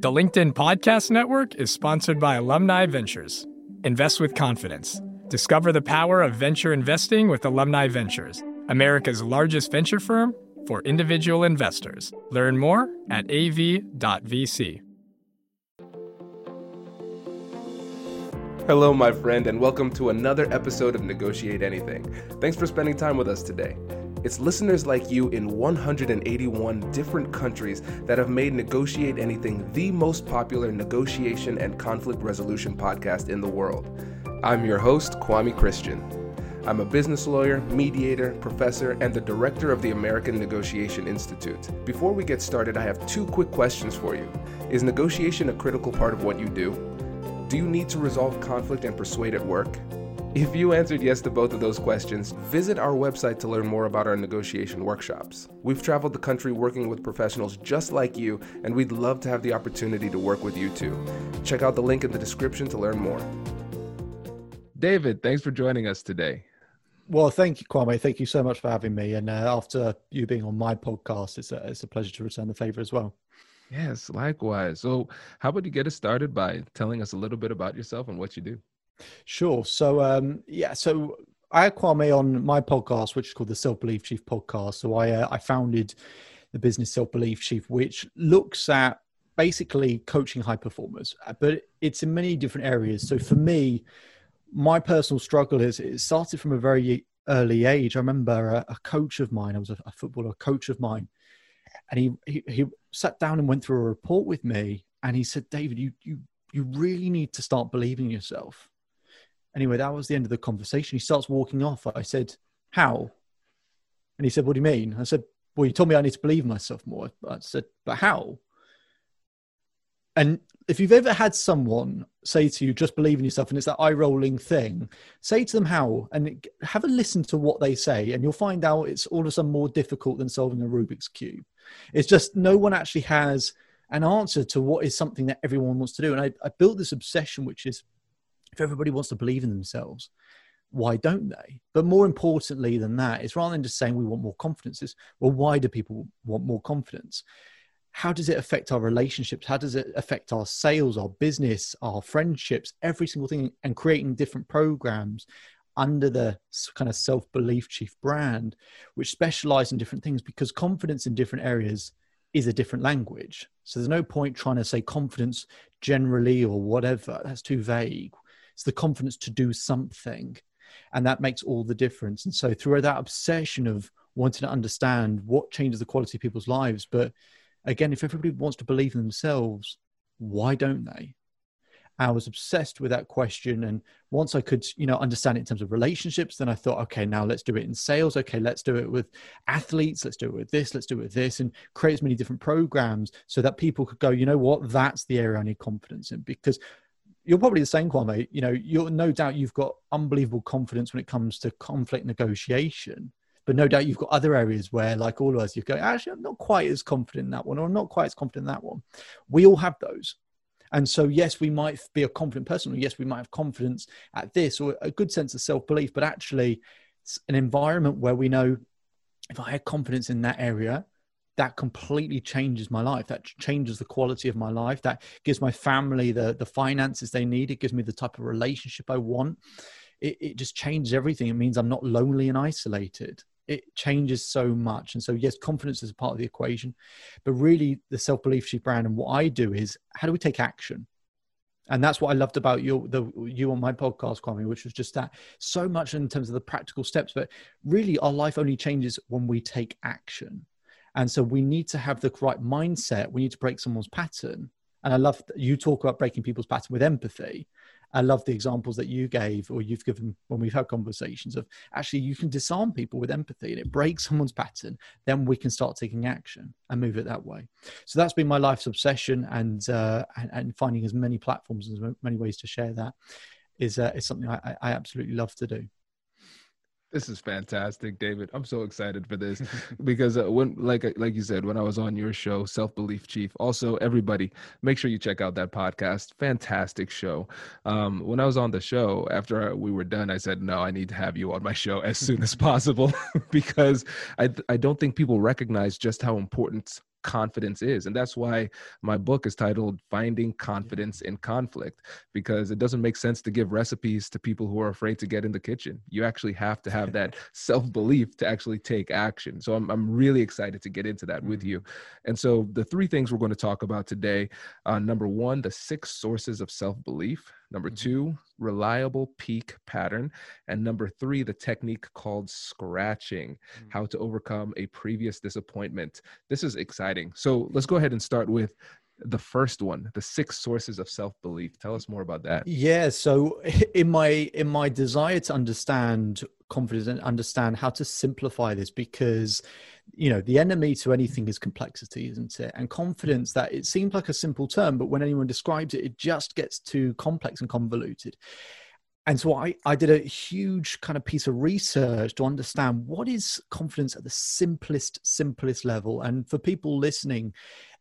The LinkedIn Podcast Network is sponsored by Alumni Ventures. Invest with confidence. Discover the power of venture investing with Alumni Ventures, America's largest venture firm for individual investors. Learn more at av.vc. Hello, my friend, and welcome to another episode of Negotiate Anything. Thanks for spending time with us today. It's listeners like you in 181 different countries that have made Negotiate Anything the most popular negotiation and conflict resolution podcast in the world. I'm your host, Kwame Christian. I'm a business lawyer, mediator, professor, and the director of the American Negotiation Institute. Before we get started, I have two quick questions for you. Is negotiation a critical part of what you do? Do you need to resolve conflict and persuade at work? If you answered yes to both of those questions, visit our website to learn more about our negotiation workshops. We've traveled the country working with professionals just like you, and we'd love to have the opportunity to work with you too. Check out the link in the description to learn more. David, thanks for joining us today. Well, thank you, Kwame. Thank you so much for having me. And uh, after you being on my podcast, it's a, it's a pleasure to return the favor as well. Yes, likewise. So, how about you get us started by telling us a little bit about yourself and what you do? Sure. So, um, yeah, so I had Kwame on my podcast, which is called the Self Belief Chief podcast. So, I uh, I founded the business Self Belief Chief, which looks at basically coaching high performers, uh, but it's in many different areas. So, for me, my personal struggle is it started from a very early age. I remember a, a coach of mine, I was a, a footballer coach of mine, and he, he he sat down and went through a report with me, and he said, "David, you you you really need to start believing in yourself." Anyway, that was the end of the conversation. He starts walking off. I said, How? And he said, What do you mean? I said, Well, you told me I need to believe myself more. I said, But how? And if you've ever had someone say to you, just believe in yourself, and it's that eye rolling thing, say to them how, and have a listen to what they say, and you'll find out it's all of a sudden more difficult than solving a Rubik's Cube. It's just no one actually has an answer to what is something that everyone wants to do. And I, I built this obsession, which is if everybody wants to believe in themselves, why don't they? But more importantly than that, it's rather than just saying we want more confidence, is well, why do people want more confidence? How does it affect our relationships? How does it affect our sales, our business, our friendships, every single thing, and creating different programs under the kind of self belief chief brand, which specialize in different things because confidence in different areas is a different language. So there's no point trying to say confidence generally or whatever. That's too vague it's the confidence to do something and that makes all the difference and so through that obsession of wanting to understand what changes the quality of people's lives but again if everybody wants to believe in themselves why don't they I was obsessed with that question. And once I could, you know, understand it in terms of relationships, then I thought, okay, now let's do it in sales. Okay, let's do it with athletes. Let's do it with this. Let's do it with this, and create as many different programs so that people could go, you know what, that's the area I need confidence in. Because you're probably the same, Kwame. You know, you're no doubt you've got unbelievable confidence when it comes to conflict negotiation, but no doubt you've got other areas where, like all of us, you go, actually, I'm not quite as confident in that one, or I'm not quite as confident in that one. We all have those. And so, yes, we might be a confident person, or yes, we might have confidence at this, or a good sense of self belief, but actually, it's an environment where we know if I had confidence in that area, that completely changes my life that changes the quality of my life that gives my family the the finances they need it gives me the type of relationship i want it, it just changes everything it means i'm not lonely and isolated it changes so much and so yes confidence is a part of the equation but really the self-belief chief brand and what i do is how do we take action and that's what I loved about you, the you on my podcast, Kwame, which was just that so much in terms of the practical steps. But really, our life only changes when we take action. And so we need to have the right mindset. We need to break someone's pattern. And I love you talk about breaking people's pattern with empathy. I love the examples that you gave or you've given when we've had conversations of actually you can disarm people with empathy and it breaks someone's pattern. Then we can start taking action and move it that way. So that's been my life's obsession and uh, and, and, finding as many platforms as many ways to share that is uh, is something I, I absolutely love to do. This is fantastic, David. I'm so excited for this because uh, when, like, uh, like you said, when I was on your show, Self Belief Chief. Also, everybody, make sure you check out that podcast. Fantastic show. Um, when I was on the show, after we were done, I said, "No, I need to have you on my show as soon as possible," because I I don't think people recognize just how important confidence is. And that's why my book is titled Finding Confidence in Conflict, because it doesn't make sense to give recipes to people who are afraid to get in the kitchen. You actually have to have that self belief to actually take action. So I'm, I'm really excited to get into that with mm-hmm. you. And so the three things we're going to talk about today uh, number one, the six sources of self belief. Number mm-hmm. two, reliable peak pattern. And number three, the technique called scratching, mm-hmm. how to overcome a previous disappointment. This is exciting. So let's go ahead and start with the first one the six sources of self-belief tell us more about that yeah so in my in my desire to understand confidence and understand how to simplify this because you know the enemy to anything is complexity isn't it? And confidence that it seems like a simple term but when anyone describes it it just gets too complex and convoluted. And so I, I did a huge kind of piece of research to understand what is confidence at the simplest simplest level. And for people listening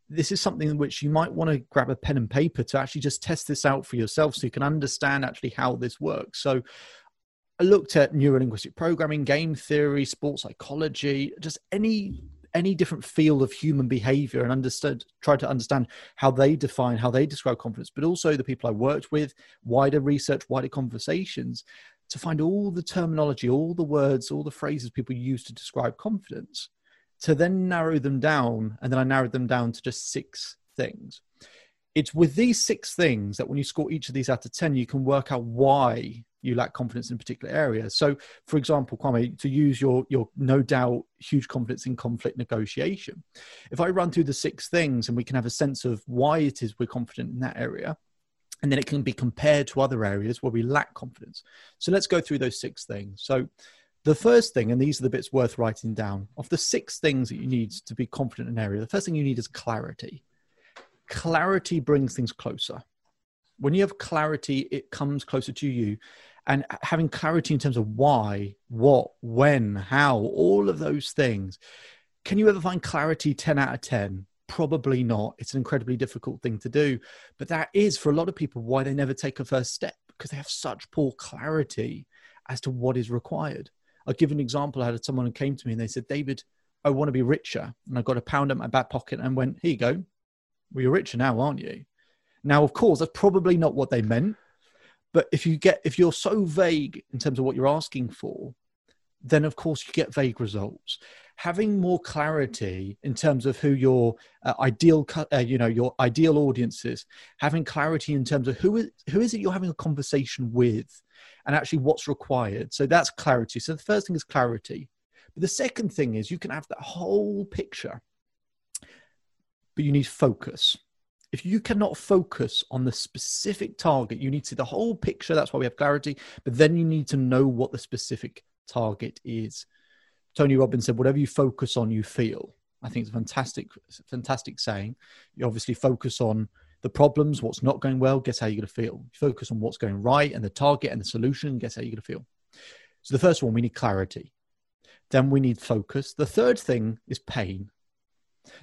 this is something which you might want to grab a pen and paper to actually just test this out for yourself so you can understand actually how this works. So I looked at neurolinguistic programming, game theory, sports psychology, just any any different field of human behavior and understood tried to understand how they define how they describe confidence but also the people i worked with wider research wider conversations to find all the terminology all the words all the phrases people use to describe confidence to then narrow them down and then i narrowed them down to just six things. It's with these six things that when you score each of these out of 10 you can work out why you lack confidence in a particular area. So, for example, Kwame, to use your your no doubt huge confidence in conflict negotiation, if I run through the six things and we can have a sense of why it is we're confident in that area, and then it can be compared to other areas where we lack confidence. So let's go through those six things. So. The first thing, and these are the bits worth writing down, of the six things that you need to be confident in an area, the first thing you need is clarity. Clarity brings things closer when you have clarity, it comes closer to you. And having clarity in terms of why, what, when, how, all of those things. Can you ever find clarity 10 out of 10? Probably not. It's an incredibly difficult thing to do. But that is, for a lot of people, why they never take a first step because they have such poor clarity as to what is required. I'll give an example. I had someone who came to me and they said, David, I want to be richer. And I got a pound in my back pocket and went, Here you go. Well, you're richer now, aren't you? Now, of course, that's probably not what they meant. But if you get if you're so vague in terms of what you're asking for, then of course you get vague results. Having more clarity in terms of who your uh, ideal, uh, you know, your ideal audience is, having clarity in terms of who is who is it you're having a conversation with, and actually what's required. So that's clarity. So the first thing is clarity. But the second thing is you can have that whole picture, but you need focus if you cannot focus on the specific target, you need to see the whole picture. That's why we have clarity. But then you need to know what the specific target is. Tony Robbins said, "Whatever you focus on, you feel." I think it's a fantastic, fantastic saying. You obviously focus on the problems, what's not going well. Guess how you're going to feel. You focus on what's going right and the target and the solution. Guess how you're going to feel. So the first one, we need clarity. Then we need focus. The third thing is pain.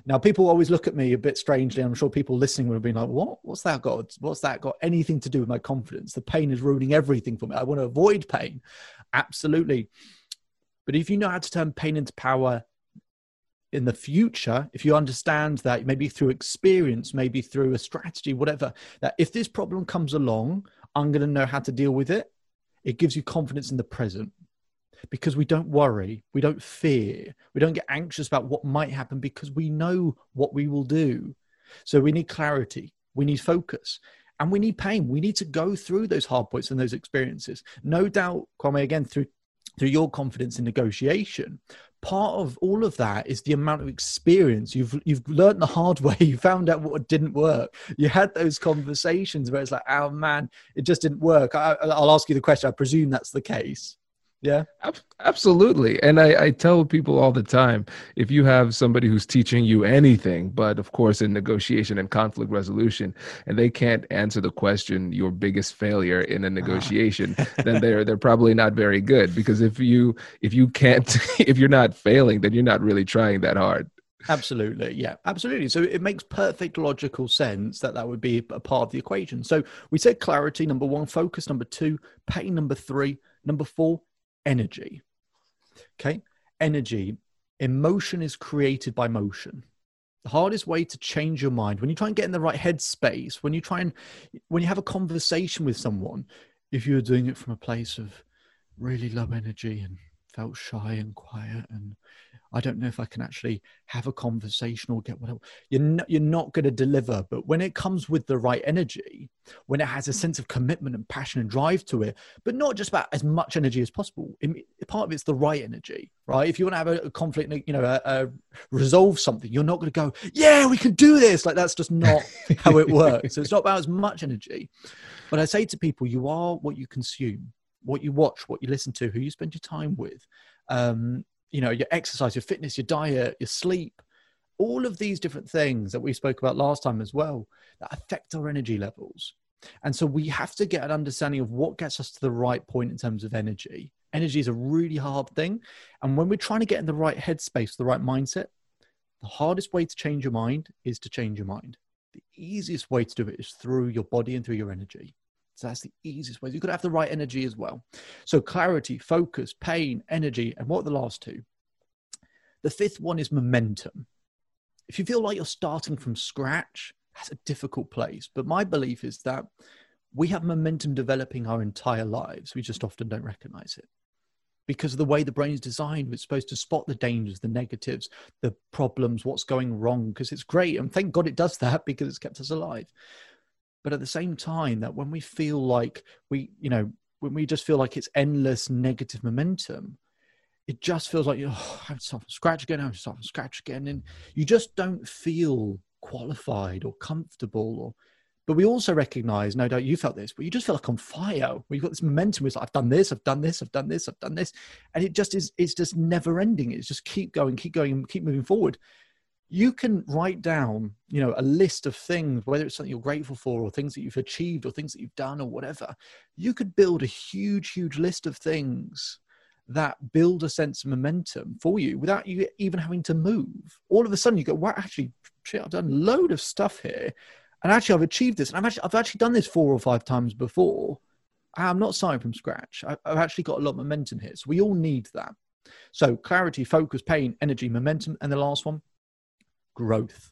Now, people always look at me a bit strangely. I'm sure people listening would have been like, "What? What's that got? What's that got anything to do with my confidence? The pain is ruining everything for me. I want to avoid pain." Absolutely. But if you know how to turn pain into power in the future, if you understand that maybe through experience, maybe through a strategy, whatever, that if this problem comes along, I'm going to know how to deal with it. It gives you confidence in the present because we don't worry, we don't fear, we don't get anxious about what might happen because we know what we will do. So we need clarity, we need focus, and we need pain. We need to go through those hard points and those experiences. No doubt, Kwame, again, through through your confidence in negotiation, part of all of that is the amount of experience you've you've learned the hard way you found out what didn't work you had those conversations where it's like oh man it just didn't work I, will ask you the question i presume that's the case yeah, absolutely. And I, I, tell people all the time if you have somebody who's teaching you anything, but of course in negotiation and conflict resolution, and they can't answer the question your biggest failure in a ah. negotiation, then they're they're probably not very good. Because if you if you can't if you're not failing, then you're not really trying that hard. Absolutely. Yeah, absolutely. So it makes perfect logical sense that that would be a part of the equation. So we said clarity, number one, focus, number two, pain, number three, number four, energy. Okay. Energy, emotion is created by motion. The hardest way to change your mind when you try and get in the right headspace, when you try and when you have a conversation with someone, if you're doing it from a place of really low energy and felt shy and quiet and I don't know if I can actually have a conversation or get whatever. You're not, you're not going to deliver. But when it comes with the right energy, when it has a sense of commitment and passion and drive to it, but not just about as much energy as possible. part of it's the right energy, right? If you want to have a, a conflict, you know, a, a resolve something, you're not going to go, yeah, we can do this. Like that's just not how it works. So it's not about as much energy. But I say to people, you are what you consume, what you watch, what you listen to, who you spend your time with. Um, you know your exercise your fitness your diet your sleep all of these different things that we spoke about last time as well that affect our energy levels. And so we have to get an understanding of what gets us to the right point in terms of energy. Energy is a really hard thing. And when we're trying to get in the right headspace the right mindset the hardest way to change your mind is to change your mind. The easiest way to do it is through your body and through your energy so that's the easiest way. You've got to have the right energy as well. So clarity, focus, pain, energy, and what are the last two? The fifth one is momentum. If you feel like you're starting from scratch, that's a difficult place. But my belief is that we have momentum developing our entire lives. We just often don't recognize it because of the way the brain is designed. It's supposed to spot the dangers, the negatives, the problems, what's going wrong, because it's great. And thank God it does that because it's kept us alive but at the same time that when we feel like we you know when we just feel like it's endless negative momentum it just feels like oh, I'm start from scratch again, I'm start from scratch again, and you just don't feel qualified or comfortable. Or, but we also recognize, no doubt you felt this, but you just feel like on fire. We've got this momentum. It's like I've done this, I've done this, I've done this, I've done this, and it just is. It's just never ending. It's just keep going, keep going, keep moving forward you can write down you know a list of things whether it's something you're grateful for or things that you've achieved or things that you've done or whatever. You could build a huge huge list of things that build a sense of momentum for you without you even having to move. All of a sudden you go wow actually shit, i've done a load of stuff here. And actually i've achieved this. And i've actually i've actually done this four or five times before. I'm not starting from scratch. I've actually got a lot of momentum here. So we all need that. So clarity focus pain energy momentum. And the last one growth.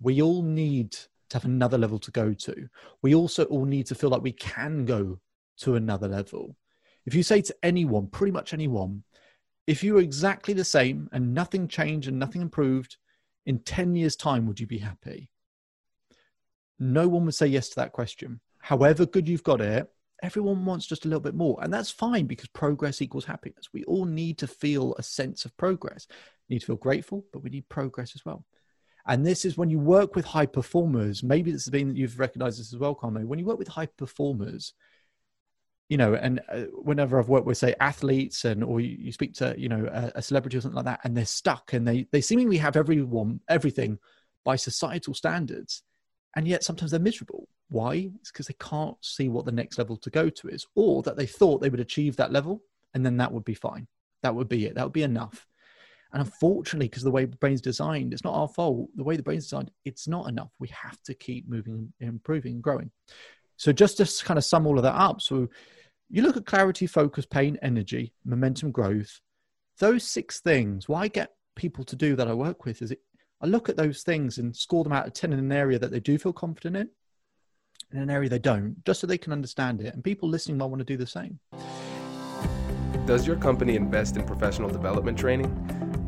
We all need to have another level to go to. We also all need to feel like we can go to another level. If you say to anyone, pretty much anyone, if you were exactly the same and nothing changed and nothing improved, in 10 years' time, would you be happy? No one would say yes to that question. However good you've got it, everyone wants just a little bit more. And that's fine because progress equals happiness. We all need to feel a sense of progress. We need to feel grateful, but we need progress as well. And this is when you work with high performers, maybe this has been that you've recognized this as well, Kwame. When you work with high performers, you know, and uh, whenever I've worked with, say, athletes, and or you, you speak to, you know, a, a, celebrity or something like that, and they're stuck, and they they seemingly have everyone everything by societal standards, and yet sometimes they're miserable. Why? It's because they can't see what the next level to go to is, or that they thought they would achieve that level, and then that would be fine. That would be it. That would be enough. And unfortunately, because the way the brain's designed, it's not our fault. The way the brain's designed, it's not enough. We have to keep moving, improving, and growing. So just to kind of sum all of that up, so you look at clarity, focus, pain, energy, momentum, growth. Those six things. What I get people to do that I work with is it, I look at those things and score them out of ten in an area that they do feel confident in, in an area they don't, just so they can understand it. And people listening might want to do the same. Does your company invest in professional development training?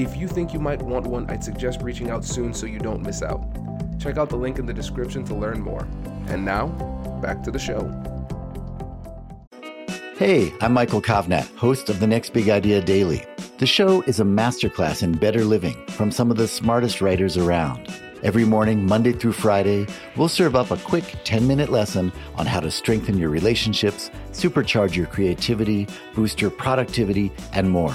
If you think you might want one, I'd suggest reaching out soon so you don't miss out. Check out the link in the description to learn more. And now, back to the show. Hey, I'm Michael Kovnat, host of the Next Big Idea Daily. The show is a masterclass in better living from some of the smartest writers around. Every morning, Monday through Friday, we'll serve up a quick 10 minute lesson on how to strengthen your relationships, supercharge your creativity, boost your productivity, and more.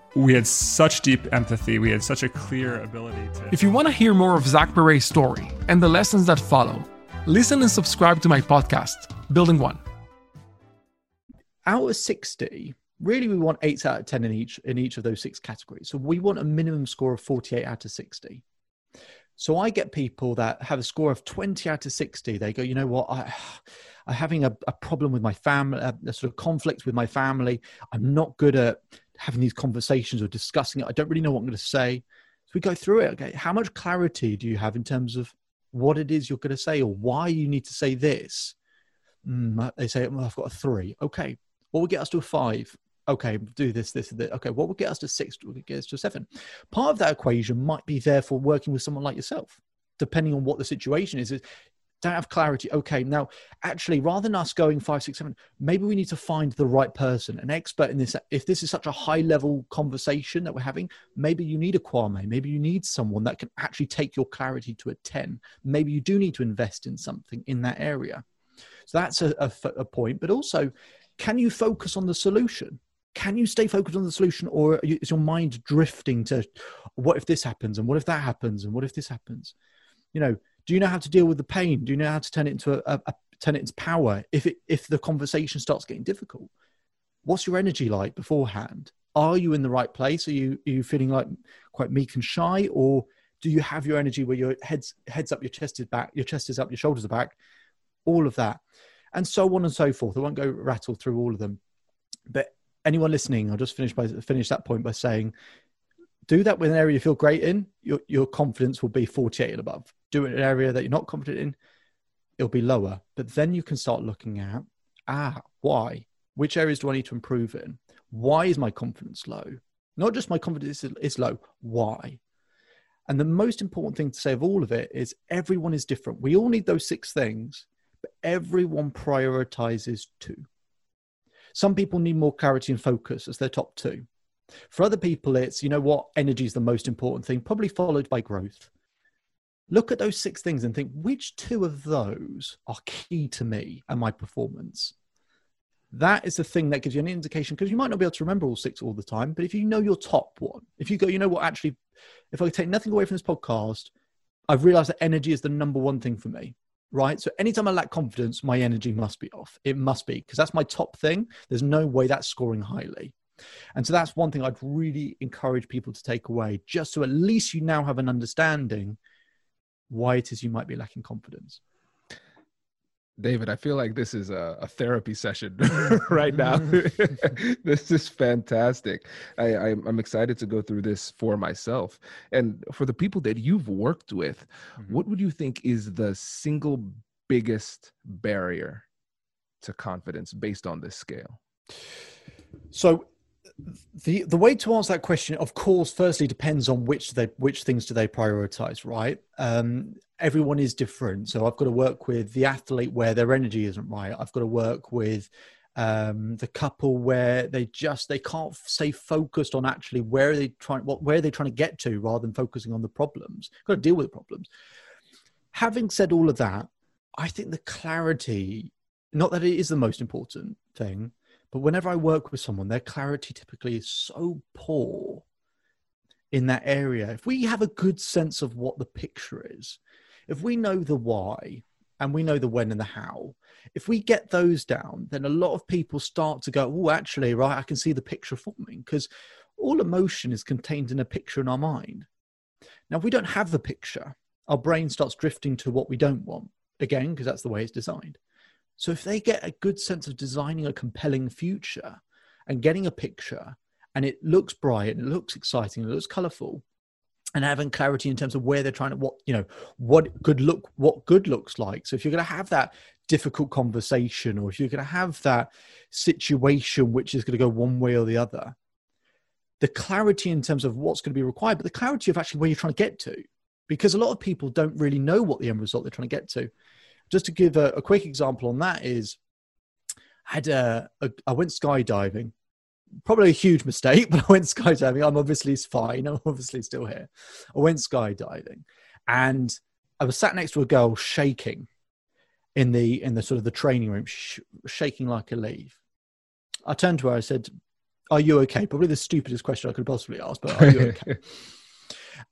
we had such deep empathy. We had such a clear ability to. If you want to hear more of Zach Perret's story and the lessons that follow, listen and subscribe to my podcast, Building One. Out of 60, really we want 8 out of 10 in each in each of those six categories. So we want a minimum score of 48 out of 60. So I get people that have a score of 20 out of 60. They go, you know what, I, I'm having a, a problem with my family, a, a sort of conflict with my family. I'm not good at having these conversations or discussing it. I don't really know what I'm going to say. So we go through it. Okay, how much clarity do you have in terms of what it is you're going to say or why you need to say this? Mm, they say, well, I've got a three. Okay, what would get us to a five? Okay, do this, this, and this. Okay, what would get us to six? What would get us to seven? Part of that equation might be therefore working with someone like yourself, depending on what the situation is don't have clarity. Okay, now actually, rather than us going five, six, seven, maybe we need to find the right person, an expert in this. If this is such a high level conversation that we're having, maybe you need a Kwame. Maybe you need someone that can actually take your clarity to a 10. Maybe you do need to invest in something in that area. So that's a, a, a point. But also, can you focus on the solution? Can you stay focused on the solution, or is your mind drifting to what if this happens, and what if that happens, and what if this happens? You know, do you know how to deal with the pain? Do you know how to turn it into a, a turn it into power? If it if the conversation starts getting difficult what's your energy like beforehand? Are you in the right place? Are you are you feeling like quite meek and shy or do you have your energy where your head's heads up your chest is back your chest is up your shoulders are back? All of that. And so on and so forth. I won't go rattle through all of them. But anyone listening i'll just finish by finish that point by saying do that with an area you feel great in. Your, your confidence will be 48 and above do it in an area that you're not confident in, it'll be lower. But then you can start looking at, ah, why? Which areas do I need to improve in? Why is my confidence low? Not just my confidence is low, why? And the most important thing to say of all of it is everyone is different. We all need those six things, but everyone prioritizes two. Some people need more clarity and focus as their top two. For other people, it's, you know what, energy is the most important thing, probably followed by growth look at those six things and think which two of those are key to me and my performance? That is the thing that gives you an indication because you might not be able to remember all six all the time but if you know your top one if you go you know what actually if i take nothing away from this podcast i've realized that energy is the number one thing for me right? So anytime i lack confidence my energy must be off. It must be because that's my top thing. There's no way that's scoring highly. And so that's one thing I'd really encourage people to take away, just so at least you now have an understanding why it is you might be lacking confidence. David, I feel like this is a, a therapy session right now. this is fantastic. I, I'm, I'm, excited to go through this for myself. And for the people that you've worked with, mm-hmm. what would you think is the single biggest barrier to confidence based on this scale? So the the way to answer that question of course firstly depends on which they which things do they prioritize right? Um, everyone is different. So i've got to work with the athlete where their energy isn't right. I've got to work with um, the couple where they just they can't stay focused on actually where are they trying what where are they trying to get to rather than focusing on the problems. Got to deal with the problems. Having said all of that i think the clarity not that it is the most important thing but whenever I work with someone, their clarity typically is so poor in that area. If we have a good sense of what the picture is, if we know the why and we know the when and the how, if we get those down, then a lot of people start to go, oh, actually, right, I can see the picture forming because all emotion is contained in a picture in our mind. Now, if we don't have the picture, our brain starts drifting to what we don't want again, because that's the way it's designed. So if they get a good sense of designing a compelling future and getting a picture and it looks bright and it looks exciting, and it looks colorful, and having clarity in terms of where they're trying to what you know what good look what good looks like. So if you're going to have that difficult conversation or if you're going to have that situation which is going to go one way or the other the clarity in terms of what's going to be required but the clarity of actually where you're trying to get to because a lot of people don't really know what the end result they're trying to get to just to give a, a quick example on that is i had a, a i went skydiving probably a huge mistake, but I went skydiving. I'm obviously fine. I'm obviously still here. I went skydiving, and I was sat next to a girl shaking in the in the sort of the training room, sh- shaking like a leaf. I turned to her. I said, "Are you okay?" Probably the stupidest question I could possibly ask, but are you okay?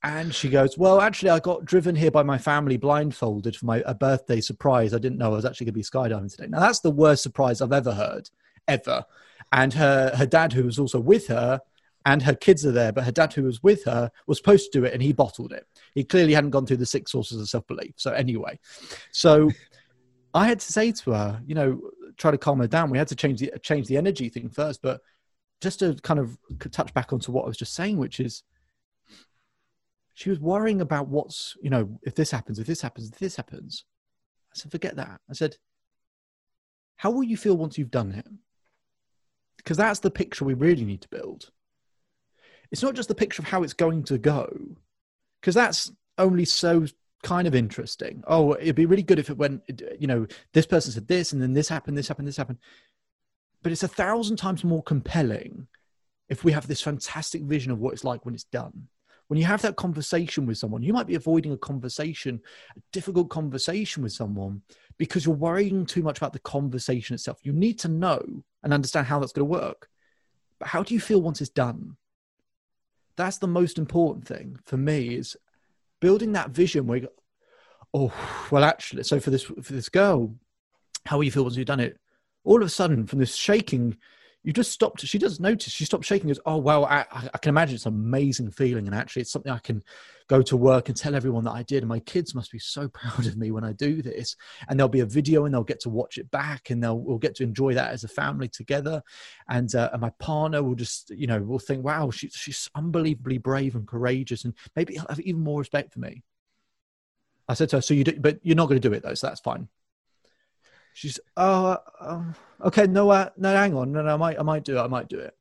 and she goes, "Well, actually, I got driven here by my family blindfolded for my a birthday surprise. I didn't know I was actually going to be skydiving today." Now that's the worst surprise I've ever heard, ever. And her her dad who was also with her and her kids are there but her dad who was with her was supposed to do it and he bottled it. He clearly hadn't gone through the six sources of self-belief. So anyway. So i had to say to her you know try to calm her down. We had to change the change the energy thing first but just to kind of touch back onto what i was just saying which is she was worrying about what's you know if this happens if this happens if this happens i said forget that i said how will you feel once you've done it because that's the picture we really need to build. It's not just the picture of how it's going to go, because that's only so kind of interesting. Oh, it'd be really good if it went, you know, this person said this, and then this happened, this happened, this happened. But it's a thousand times more compelling if we have this fantastic vision of what it's like when it's done. When you have that conversation with someone, you might be avoiding a conversation, a difficult conversation with someone, because you're worrying too much about the conversation itself. You need to know and understand how that's going to work. But how do you feel once it's done? That's the most important thing for me is building that vision where you go, oh, well, actually, so for this, for this girl, how will you feel once you've done it? All of a sudden, from this shaking you just stopped. She does notice. She stopped shaking. Goes, oh wow, I, I, can imagine it's an amazing feeling, and actually, it's something I can go to work and tell everyone that I did. And my kids must be so proud of me when I do this. And there'll be a video, and they'll get to watch it back, and they'll we'll get to enjoy that as a family together. And uh, and my partner will just, you know, will think, wow, she, she's unbelievably brave and courageous, and maybe he'll have even more respect for me. I said to her, so you do, but you're not going to do it though, so that's fine. She's oh uh, okay no uh, no hang on no, no I might I might do it I might do it,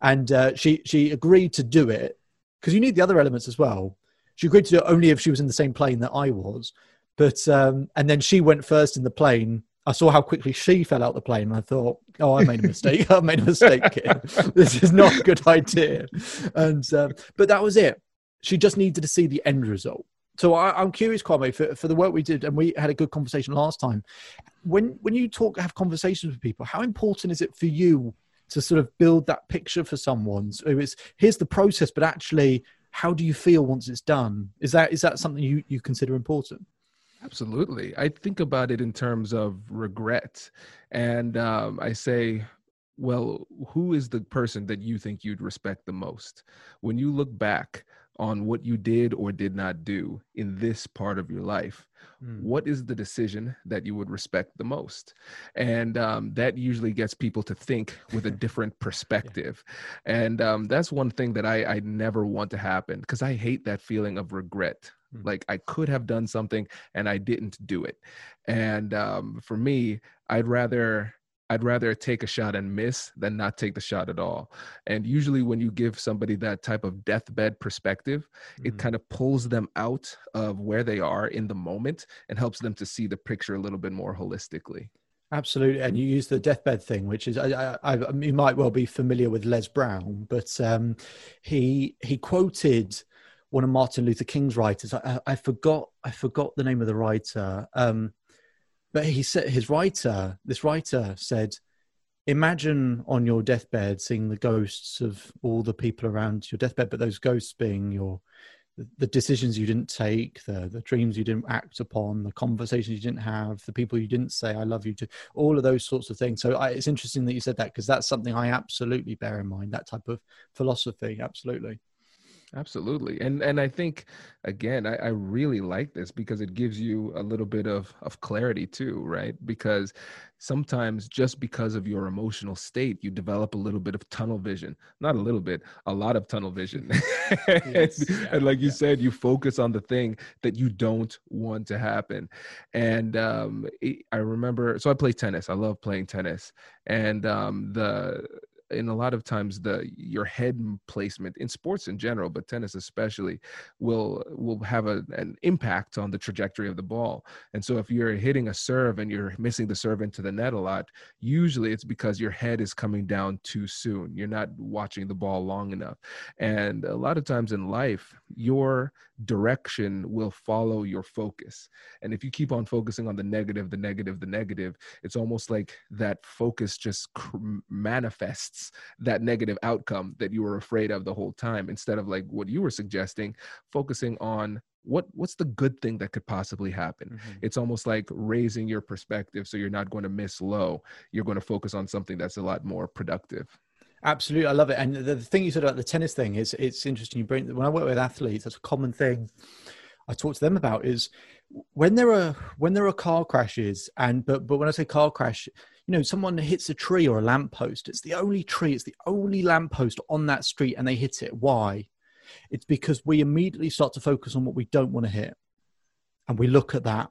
and uh, she she agreed to do it because you need the other elements as well. She agreed to do it only if she was in the same plane that I was, but um, and then she went first in the plane. I saw how quickly she fell out the plane, and I thought, "Oh, I made a mistake. I made a mistake here. this is not a good idea." And um, but that was it. She just needed to see the end result. So I, am curious, Kwame, for, for the work we did, and we had a good conversation last time. When when you talk, have conversations with people, how important is it for you to sort of build that picture for someone? So it's here's the process, but actually, how do you feel once it's done? Is that is that something you you consider important? Absolutely. I think about it in terms of regret, and um, I say well, who is the person that you think you'd respect the most? When you look back on what you did or did not do in this part of your life, mm. what is the decision that you would respect the most? And um, that usually gets people to think with a different perspective. yeah. And um, that's one thing that I, I never want to happen because I hate that feeling of regret. Mm. Like I could have done something and I didn't do it. And um, for me, I'd rather I'd rather take a shot and miss than not take the shot at all. And usually, when you give somebody that type of deathbed perspective, mm-hmm. it kind of pulls them out of where they are in the moment and helps them to see the picture a little bit more holistically. Absolutely, and you use the deathbed thing, which is I, I, I, you might well be familiar with Les Brown, but um, he he quoted one of Martin Luther King's writers. I, I, forgot I forgot the name of the writer. Um, but he said his writer, this writer said, imagine on your deathbed seeing the ghosts of all the people around your deathbed, but those ghosts being your the decisions you didn't take, the the dreams you didn't act upon, the conversations you didn't have, the people you didn't say "I love you" to, all of those sorts of things. So I, it's interesting that you said that because that's something I absolutely bear in mind. That type of philosophy, absolutely. Absolutely. And and I think again, I, I, really like this because it gives you a little bit of of clarity too, right? Because sometimes just because of your emotional state, you develop a little bit of tunnel vision. Not a little bit, a lot of tunnel vision. yes, and, yeah, and, like you yeah. said, you focus on the thing that you don't want to happen. And um, I remember, so I play tennis. I love playing tennis, and um, the in a lot of times the your head placement in sports in general but tennis especially will will have a, an impact on the trajectory of the ball. And so if you're hitting a serve and you're missing the serve into the net a lot usually it's because your head is coming down too soon. You're not watching the ball long enough. And a lot of times in life your direction will follow your focus. And if you keep on focusing on the negative the negative the negative it's almost like that focus just cr- that negative outcome that you were afraid of the whole time instead of like what you were suggesting focusing on what what's the good thing that could possibly happen. Mm-hmm. it's almost like raising your perspective so you're not going to miss low. You're going to focus on something that's a lot more productive. Absolutely i love it. And the thing you said about the tennis thing is it's interesting you bring when i work with athletes that's a common thing i talk to them about is when there are when there are car crashes and but but when i say car crash you know, someone hits a tree or a lamppost. It's the only tree, it's the only lamppost on that street, and they hit it. Why? It's because we immediately start to focus on what we don't want to hit. And we look at that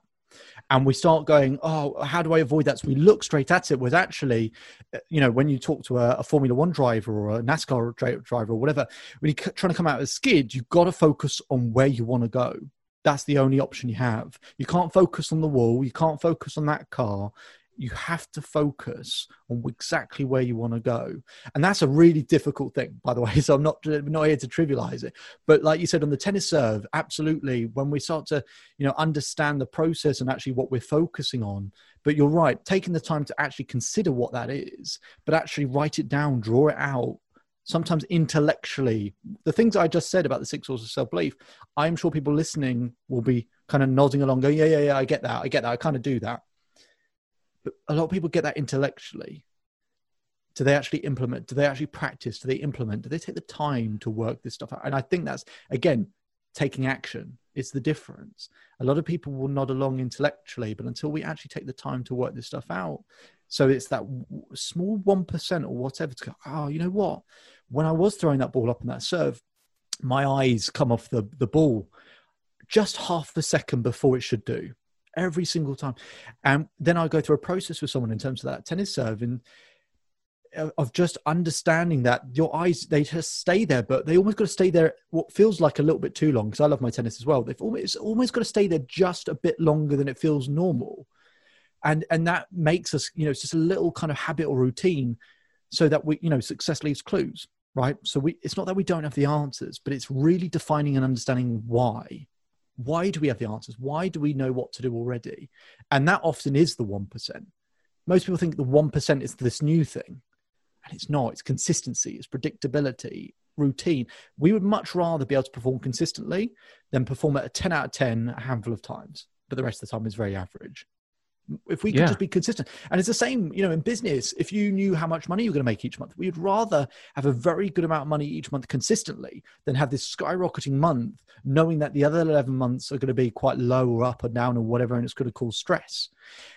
and we start going, oh, how do I avoid that? So we look straight at it. Was actually, uh, you know, when you talk to a, a Formula One driver or a NASCAR driver or whatever, when you're trying to come out of a skid, you've got to focus on where you want to go. That's the only option you have. You can't focus on the wall. You can't focus on that car you have to focus on exactly where you want to go. And that's a really difficult thing by the way so i'm not not here to trivialize it. But like you said on the tennis serve absolutely when we start to you know understand the process and actually what we're focusing on. But you're right taking the time to actually consider what that is but actually write it down draw it out sometimes intellectually. The things i just said about the six sources of self-belief i'm sure people listening will be kind of nodding along going yeah yeah yeah i get that i get that i kind of do that but a lot of people get that intellectually. Do they actually implement? Do they actually practice? Do they implement? Do they take the time to work this stuff out? And I think that's, again, taking action. is the difference. A lot of people will nod along intellectually, but until we actually take the time to work this stuff out, so it's that small 1% or whatever to go, oh, you know what? When I was throwing that ball up in that serve, my eyes come off the, the ball just half the second before it should do every single time. And then I go through a process with someone in terms of that tennis serve and uh, of just understanding that your eyes they just stay there, but they almost got to stay there what feels like a little bit too long. Because I love my tennis as well. They've almost almost got to stay there just a bit longer than it feels normal, and and that makes us you know it's just a little kind of habit or routine, so that we you know success leaves clues, right? So we it's not that we don't have the answers, but it's really defining and understanding why why do we have the answers? Why do we know what to do already? And that often is the 1%. Most people think the 1% is this new thing. And it's not. It's consistency, it's predictability, routine. We would much rather be able to perform consistently than perform at a 10 out of 10 a handful of times. But the rest of the time is very average if we could yeah. just be consistent. And it's the same you know in business if you knew how much money you're going to make each month we'd rather have a very good amount of money each month consistently than have this skyrocketing month knowing that the other 11 months are going to be quite low or up or down or whatever and it's going to cause stress.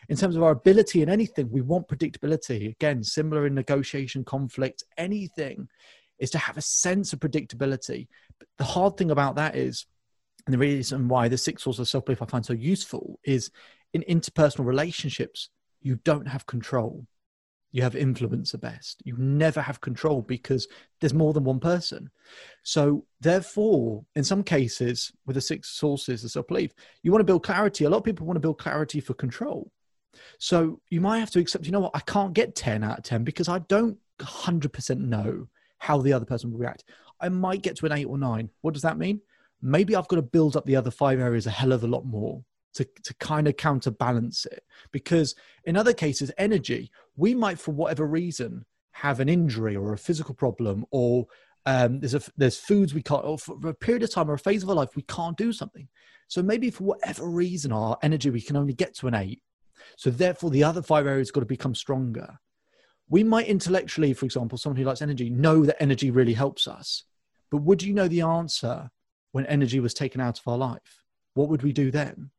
In terms of our ability in anything we want predictability. Again similar in negotiation conflict anything is to have a sense of predictability. But the hard thing about that is and the reason why the six sources of self belief I find so useful is in interpersonal relationships, you don't have control. You have influence at best. You never have control because there's more than one person. So, therefore, in some cases, with the six sources of self belief, you want to build clarity. A lot of people want to build clarity for control. So, you might have to accept, you know what, I can't get 10 out of 10 because I don't 100% know how the other person will react. I might get to an eight or nine. What does that mean? Maybe I've got to build up the other five areas a hell of a lot more to, to kind of counterbalance it. Because in other cases, energy, we might, for whatever reason, have an injury or a physical problem, or um, there's a, there's foods we can't, or for a period of time or a phase of our life, we can't do something. So maybe for whatever reason, our energy, we can only get to an eight. So therefore, the other five areas got to become stronger. We might intellectually, for example, someone who likes energy, know that energy really helps us But would you know the answer when energy was taken out of our life? What would we do then?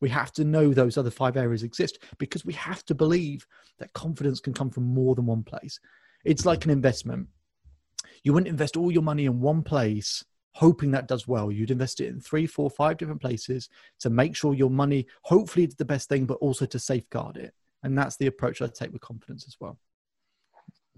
We have to know those other five areas exist because we have to believe that confidence can come from more than one place. It's like an investment. You wouldn't invest all your money in one place hoping that does well. You'd invest it in three, four, five different places to make sure your money hopefully is the best thing, but also to safeguard it. And that's the approach I take with confidence as well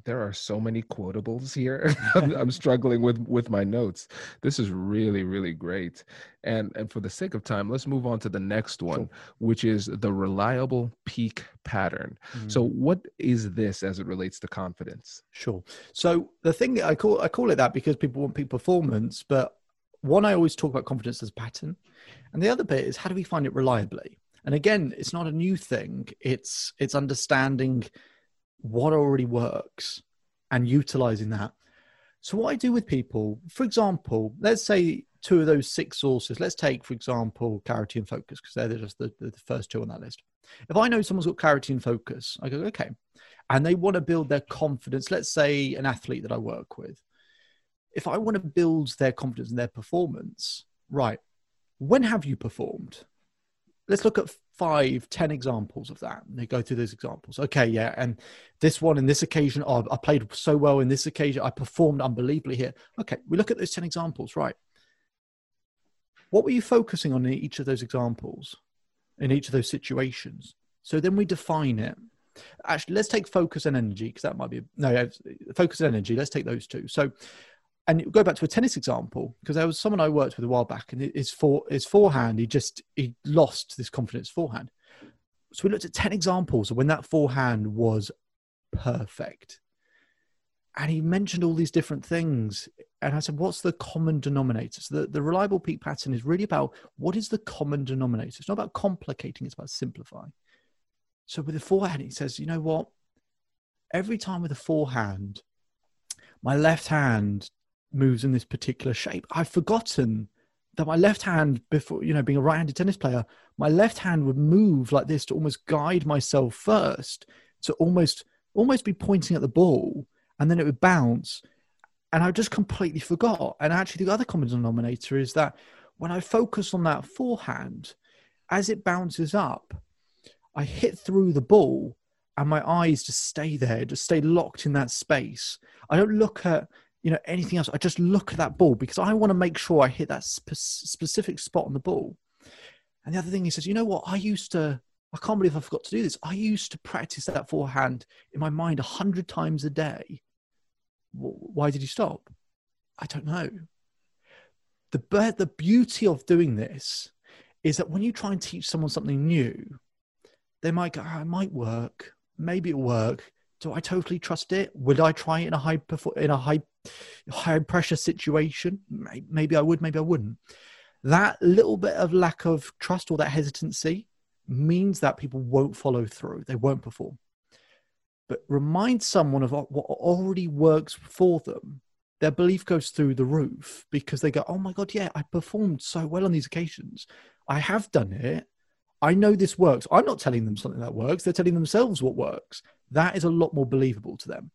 there are so many quotables here. I'm, I'm, struggling with with my notes. This is really really great. And and for the sake of time, let's move on to the next one, which is the reliable peak pattern. Mm. So what is this as it relates to confidence? Sure. So the thing I call I call it that because people want peak performance, but one I always talk about confidence as a pattern, and the other bit is how do we find it reliably? And again, it's not a new thing. It's it's understanding what already works and utilizing that. So, what I do with people, for example, let's say two of those six sources, let's take, for example, clarity and focus, because they're just the, the, first two on that list. If I know someone's got clarity and focus, I go, okay, and they want to build their confidence, let's say an athlete that I work with, if I want to build their confidence and their performance, right, when have you performed? Let's look at five, ten examples of that. And they go through those examples. Okay, yeah, and this one in this occasion, oh, I played so well in this occasion, I performed unbelievably here. Okay, we look at those ten examples, right? What were you focusing on in each of those examples, in each of those situations? So then we define it. Actually, let's take focus and energy because that might be no focus and energy. Let's take those two. So and go back to a tennis example because there was someone I worked with a while back, and his for his forehand, he just he lost this confidence forehand. So we looked at ten examples of when that forehand was perfect, and he mentioned all these different things. And I said, "What's the common denominator?" So the, the reliable peak pattern is really about what is the common denominator. It's not about complicating; it's about simplifying. So with the forehand, he says, "You know what? Every time with a forehand." my left hand moves in this particular shape. I've forgotten that my left hand, before you know, being a right-handed tennis player, my left hand would move like this to almost guide myself first, to almost almost be pointing at the ball, and then it would bounce, and I just completely forgot. And actually, the other common denominator is that when I focus on that forehand, as it bounces up, I hit through the ball, and my eyes just stay there, just stay locked in that space. I don't look at you know anything else. I just look at that ball because I want to make sure I hit that spe- specific spot on the ball. And the other thing he says, you know what? I used to. I can't believe I forgot to do this. I used to practice that forehand in my mind a hundred times a day. Why did you stop? I don't know. The the beauty of doing this is that when you try and teach someone something new, they might go, oh, "It might work. Maybe it'll work." do I totally trust it? Would I try it in a high in a high high pressure situation? Maybe I would, maybe I wouldn't. That little bit of lack of trust or that hesitancy means that people won't follow through. They won't perform. But remind someone of what already works for them. Their belief goes through the roof because they go, "Oh my god, yeah, I performed so well on these occasions. I have done it. I know this works. I'm not telling them something that works. They're telling themselves what works. That is a lot more believable to them.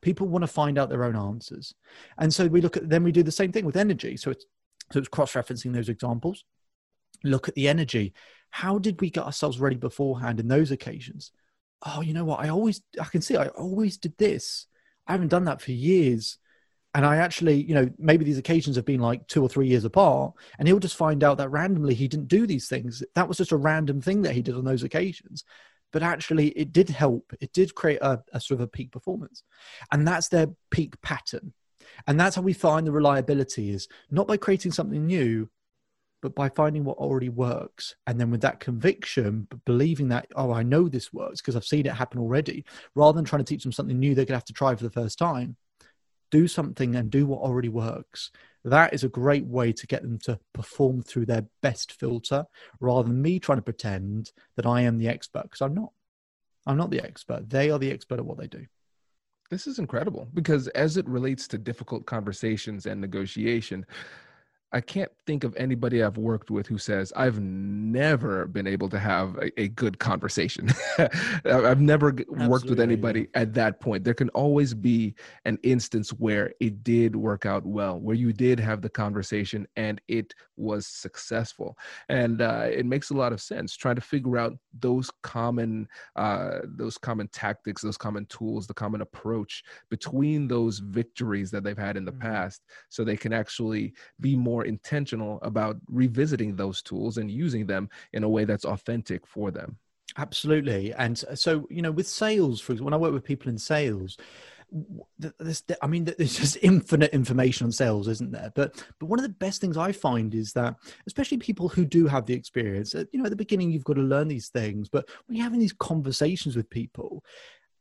People want to find out their own answers. And so we look at, then we do the same thing with energy. So it's, so it's cross referencing those examples. Look at the energy. How did we get ourselves ready beforehand in those occasions? Oh, you know what? I always, I can see I always did this. I haven't done that for years and I actually, you know, maybe these occasions have been like two or three years apart, and he'll just find out that randomly he didn't do these things. That was just a random thing that he did on those occasions. But actually, it did help. It did create a, a sort of a peak performance. And that's their peak pattern. And that's how we find the reliability is not by creating something new, but by finding what already works. And then with that conviction, believing that, oh, I know this works because I've seen it happen already, rather than trying to teach them something new they're going to have to try for the first time do something and do what already works. That is a great way to get them to perform through their best filter rather than me trying to pretend that I am the expert because I'm not. I'm not the expert. They are the expert at what they do. This is incredible because as it relates to difficult conversations and negotiation, I can't think of anybody I've worked with who says I've never been able to have a, a good conversation. I've never Absolutely, worked with anybody at that point. There can always be an instance where it did work out well, where you did have the conversation and it was successful, and uh, it makes a lot of sense trying to figure out those common uh, those common tactics, those common tools, the common approach between those victories that they've had in the mm-hmm. past, so they can actually be more more intentional about revisiting those tools and using them in a way that's authentic for them. Absolutely. And so, you know, with sales, for example, when I work with people in sales, there's, I mean, there's just infinite information on sales, isn't there? But but one of the best things I find is that, especially people who do have the experience, uh, you know, at the beginning you've got to learn these things, but when you're having these conversations with people,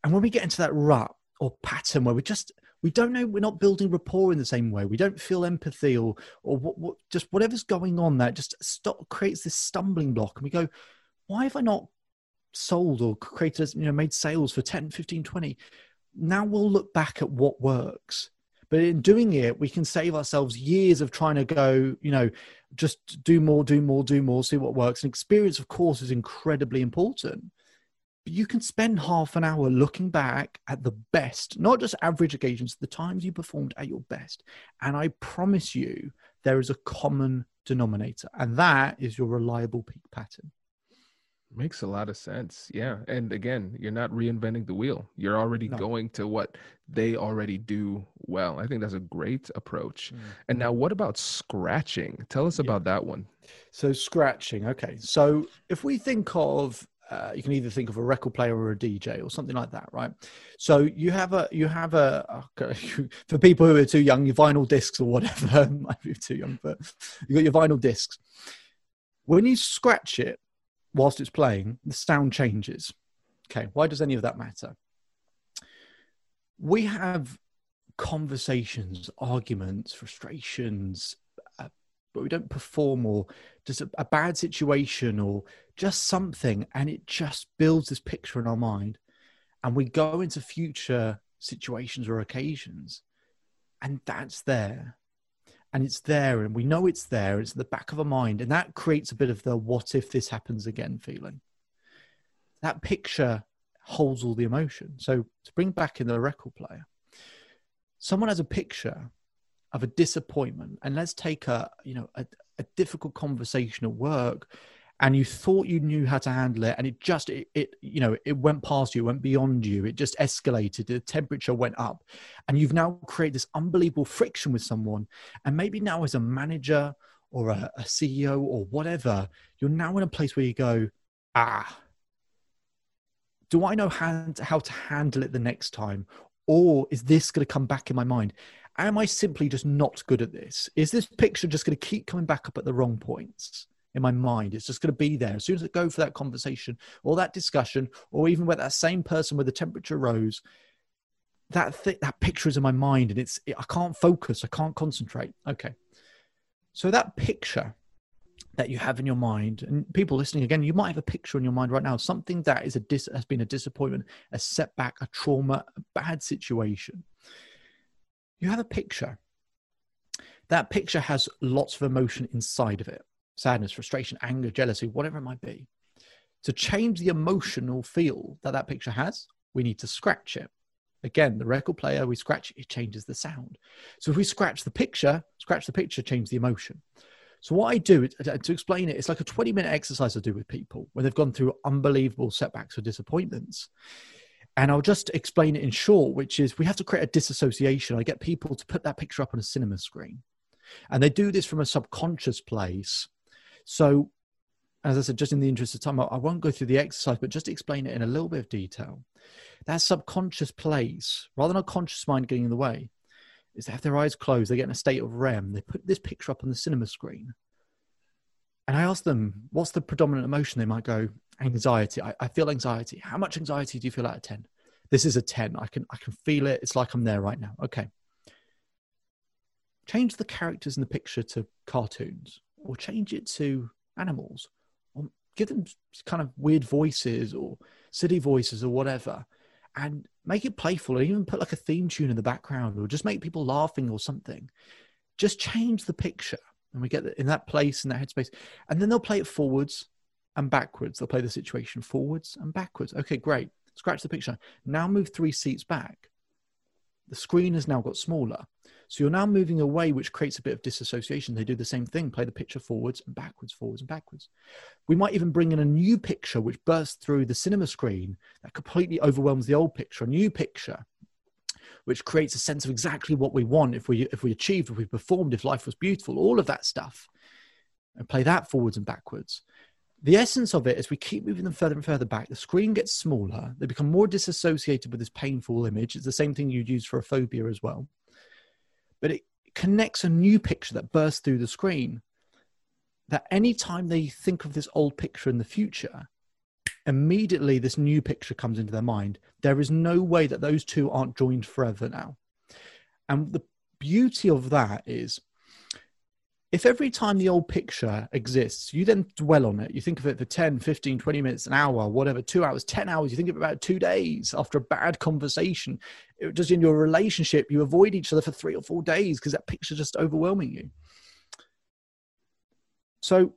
and when we get into that rut or pattern where we're just we don't know we're not building rapport in the same way. We don't feel empathy or or what, what just whatever's going on that just stop creates this stumbling block. And we go why have i not sold or created you know made sales for 10 15 20 now we'll look back at what works. But in doing it we can save ourselves years of trying to go you know just do more do more do more see what works. And experience of course is incredibly important but you can spend half an hour looking back at the best, not just average occasions, the times you performed at your best. And I promise you, there is a common denominator, and that is your reliable peak pattern. Makes a lot of sense. Yeah. And again, you're not reinventing the wheel. You're already no. going to what they already do well. I think that's a great approach. Mm. And now, what about scratching? Tell us yeah. about that one. So, scratching. Okay. So, if we think of uh, you can either think of a record player or a DJ or something like that, right? So you have a you have a okay, for people who are too young, your vinyl discs or whatever might be too young, but you got your vinyl discs. When you scratch it whilst it's playing, the sound changes. Okay, why does any of that matter? We have conversations, arguments, frustrations, but we don't perform or just a, a bad situation or just something and it just builds this picture in our mind. And we go into future situations or occasions and that's there. And it's there and we know it's there it's at the back of our mind and that creates a bit of the what if this happens again feeling. That picture holds all the emotion. So to bring back in the record player someone has a picture of a disappointment and let's take a you know a, a difficult conversation at work and you thought you knew how to handle it and it just it, it, you know it went past you went beyond you it just escalated the temperature went up and you've now created this unbelievable friction with someone and maybe now as a manager or a, a ceo or whatever you're now in a place where you go ah do i know how, how to handle it the next time or is this going to come back in my mind am I simply just not good at this? Is this picture just going to keep coming back up at the wrong points in my mind? It's just going to be there as soon as I go for that conversation or that discussion, or even with that same person where the temperature rose. That th- that picture is in my mind, and it's I can't focus, I can't concentrate. Okay, so that picture that you have in your mind, and people listening again, you might have a picture in your mind right now, something that is a dis- has been a disappointment, a setback, a trauma, a bad situation you have a picture. That picture has lots of emotion inside of it sadness, frustration, anger, jealousy, whatever it might be. To change the emotional feel that that picture has, we need to scratch it. Again, the record player, we scratch it, it changes the sound. So if we scratch the picture, scratch the picture, change the emotion. So what I do uh, to explain it, it's like a 20 minute exercise I do with people when they've gone through unbelievable setbacks or disappointments. And I'll just explain it in short, which is we have to create a disassociation. I get people to put that picture up on a cinema screen. And they do this from a subconscious place. So, as I said, just in the interest of time, I won't go through the exercise, but just explain it in a little bit of detail. That subconscious place, rather than a conscious mind getting in the way, is they have their eyes closed, they get in a state of REM, they put this picture up on the cinema screen. And I ask them, what's the predominant emotion? They might go, anxiety. I, I feel anxiety. How much anxiety do you feel out of 10? This is a 10. I can I can feel it. It's like I'm there right now. Okay. Change the characters in the picture to cartoons or change it to animals or give them kind of weird voices or city voices or whatever and make it playful or even put like a theme tune in the background or just make people laughing or something. Just change the picture and we get in that place in that headspace. And then they'll play it forwards and backwards. They'll play the situation forwards and backwards. Okay great. Scratch the picture. Now move three seats back the screen has now got smaller. So you're now moving away which creates a bit of disassociation. They do the same thing play the picture forwards and backwards forwards and backwards. We might even bring in a new picture which bursts through the cinema screen that completely overwhelms the old picture a new picture which creates a sense of exactly what we want if we if we achieved if we performed if life was beautiful all of that stuff. And play that forwards and backwards the essence of it is we keep moving them further and further back the screen gets smaller they become more disassociated with this painful image it's the same thing you'd use for a phobia as well but it connects a new picture that bursts through the screen that anytime they think of this old picture in the future immediately this new picture comes into their mind. There is no way that those two aren't joined forever now. And the beauty of that is if every time the old picture exists, you then dwell on it, you think of it for 10, 15, 20 minutes, an hour, whatever, two hours, 10 hours, you think of it about two days after a bad conversation, it, just in your relationship, you avoid each other for three or four days because that picture just overwhelming you. So